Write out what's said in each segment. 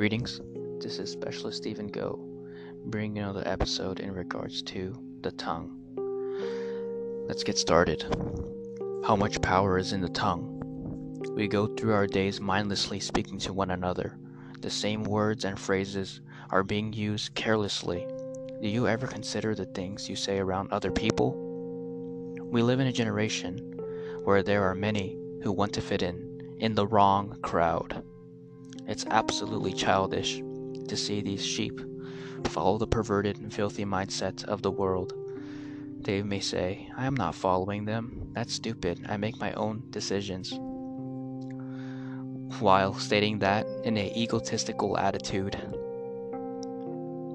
Greetings, this is Specialist Steven Goh, bringing another episode in regards to the tongue. Let's get started. How much power is in the tongue? We go through our days mindlessly speaking to one another. The same words and phrases are being used carelessly. Do you ever consider the things you say around other people? We live in a generation where there are many who want to fit in, in the wrong crowd. It's absolutely childish to see these sheep follow the perverted and filthy mindset of the world. They may say, I am not following them. That's stupid. I make my own decisions. While stating that in an egotistical attitude,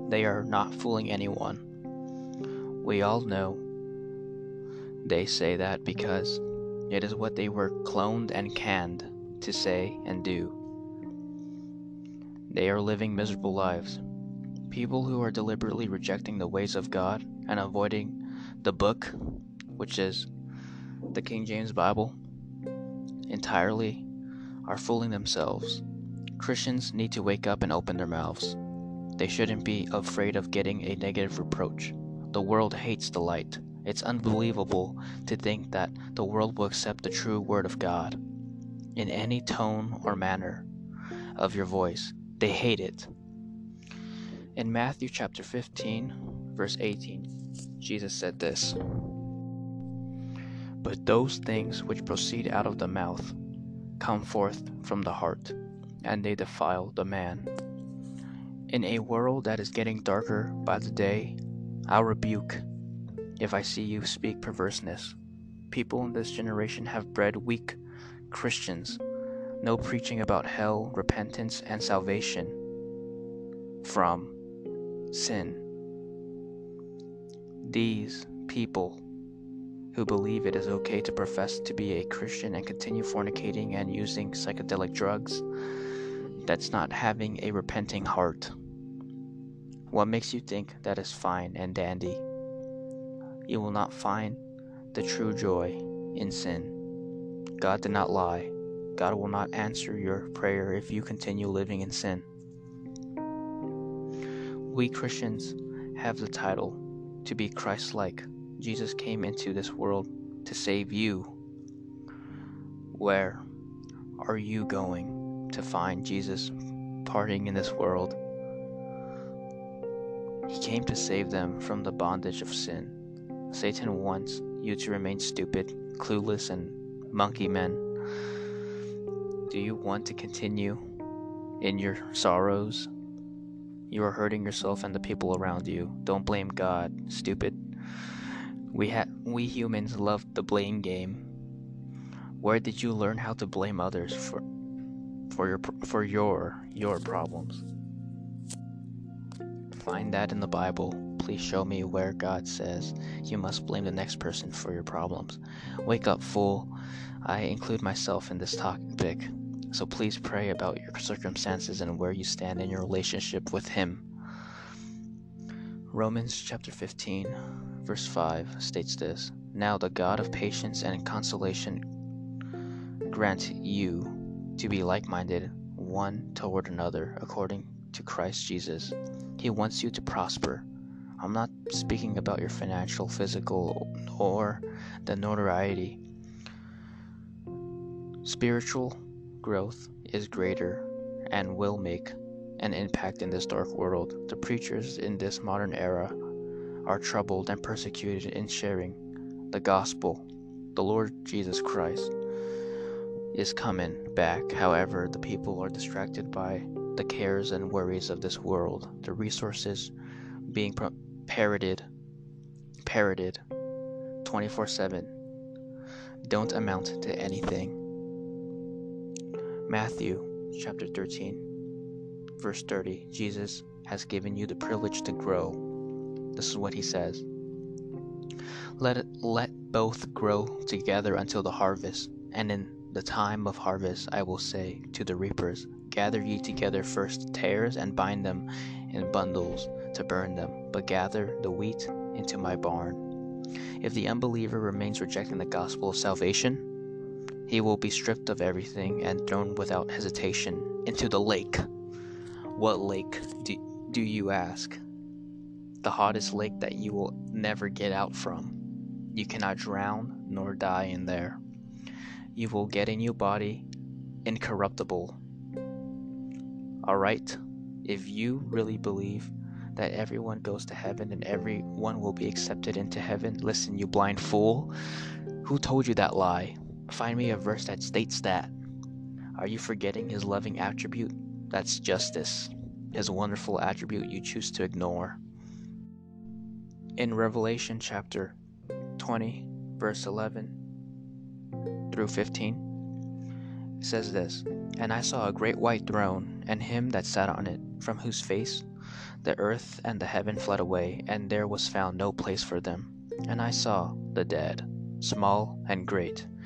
they are not fooling anyone. We all know they say that because it is what they were cloned and canned to say and do. They are living miserable lives. People who are deliberately rejecting the ways of God and avoiding the book, which is the King James Bible, entirely are fooling themselves. Christians need to wake up and open their mouths. They shouldn't be afraid of getting a negative reproach. The world hates the light. It's unbelievable to think that the world will accept the true word of God in any tone or manner of your voice. They hate it. In Matthew chapter 15, verse 18, Jesus said this But those things which proceed out of the mouth come forth from the heart, and they defile the man. In a world that is getting darker by the day, I'll rebuke if I see you speak perverseness. People in this generation have bred weak Christians no preaching about hell, repentance, and salvation from sin. These people who believe it is okay to profess to be a Christian and continue fornicating and using psychedelic drugs, that's not having a repenting heart. What makes you think that is fine and dandy? You will not find the true joy in sin. God did not lie. God will not answer your prayer if you continue living in sin. We Christians have the title to be Christ like. Jesus came into this world to save you. Where are you going to find Jesus partying in this world? He came to save them from the bondage of sin. Satan wants you to remain stupid, clueless, and monkey men. Do you want to continue in your sorrows? You are hurting yourself and the people around you. Don't blame God, stupid. We ha- we humans love the blame game. Where did you learn how to blame others for for your for your your problems? Find that in the Bible. Please show me where God says you must blame the next person for your problems. Wake up, fool. I include myself in this topic. So please pray about your circumstances and where you stand in your relationship with Him. Romans chapter 15, verse 5 states this Now the God of patience and consolation grant you to be like minded one toward another according to Christ Jesus. He wants you to prosper. I'm not speaking about your financial, physical, or the notoriety. Spiritual growth is greater and will make an impact in this dark world. The preachers in this modern era are troubled and persecuted in sharing the gospel. The Lord Jesus Christ is coming back. However, the people are distracted by the cares and worries of this world. The resources being parroted, parroted 24 7 don't amount to anything. Matthew chapter 13, verse 30 Jesus has given you the privilege to grow. This is what he says. Let it, let both grow together until the harvest, and in the time of harvest I will say to the reapers, Gather ye together first tares and bind them in bundles to burn them, but gather the wheat into my barn. If the unbeliever remains rejecting the gospel of salvation, he will be stripped of everything and thrown without hesitation into the lake What lake do, do you ask? The hottest lake that you will never get out from. You cannot drown nor die in there. You will get a new body, incorruptible. Alright? If you really believe that everyone goes to heaven and everyone will be accepted into heaven, listen, you blind fool. Who told you that lie? Find me a verse that states that. Are you forgetting his loving attribute? That's justice. His wonderful attribute you choose to ignore. In Revelation chapter 20, verse 11 through 15, it says this And I saw a great white throne, and him that sat on it, from whose face the earth and the heaven fled away, and there was found no place for them. And I saw the dead, small and great,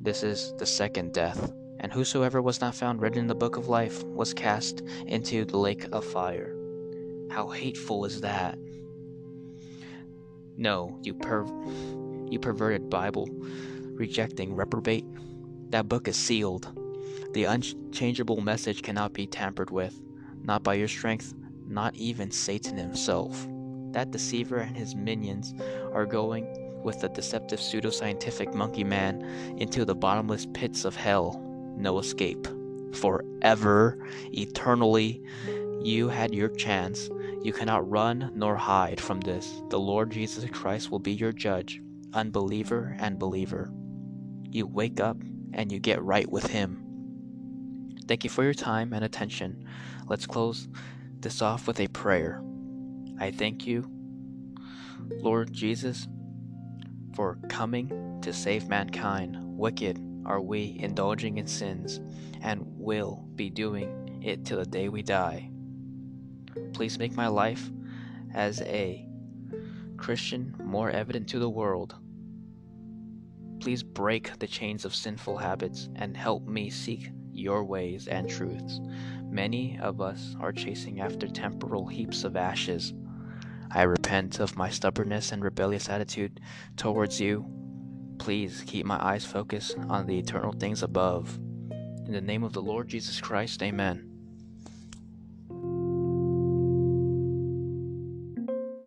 This is the second death. And whosoever was not found written in the book of life was cast into the lake of fire. How hateful is that? No, you per you perverted Bible rejecting reprobate. That book is sealed. The unchangeable message cannot be tampered with, not by your strength, not even Satan himself that deceiver and his minions are going with the deceptive pseudoscientific monkey man into the bottomless pits of hell. No escape. Forever, eternally, you had your chance. You cannot run nor hide from this. The Lord Jesus Christ will be your judge, unbeliever and believer. You wake up and you get right with Him. Thank you for your time and attention. Let's close this off with a prayer. I thank you, Lord Jesus, for coming to save mankind. Wicked are we, indulging in sins, and will be doing it till the day we die. Please make my life as a Christian more evident to the world. Please break the chains of sinful habits and help me seek your ways and truths. Many of us are chasing after temporal heaps of ashes I repent of my stubbornness and rebellious attitude towards you. Please keep my eyes focused on the eternal things above. In the name of the Lord Jesus Christ, amen.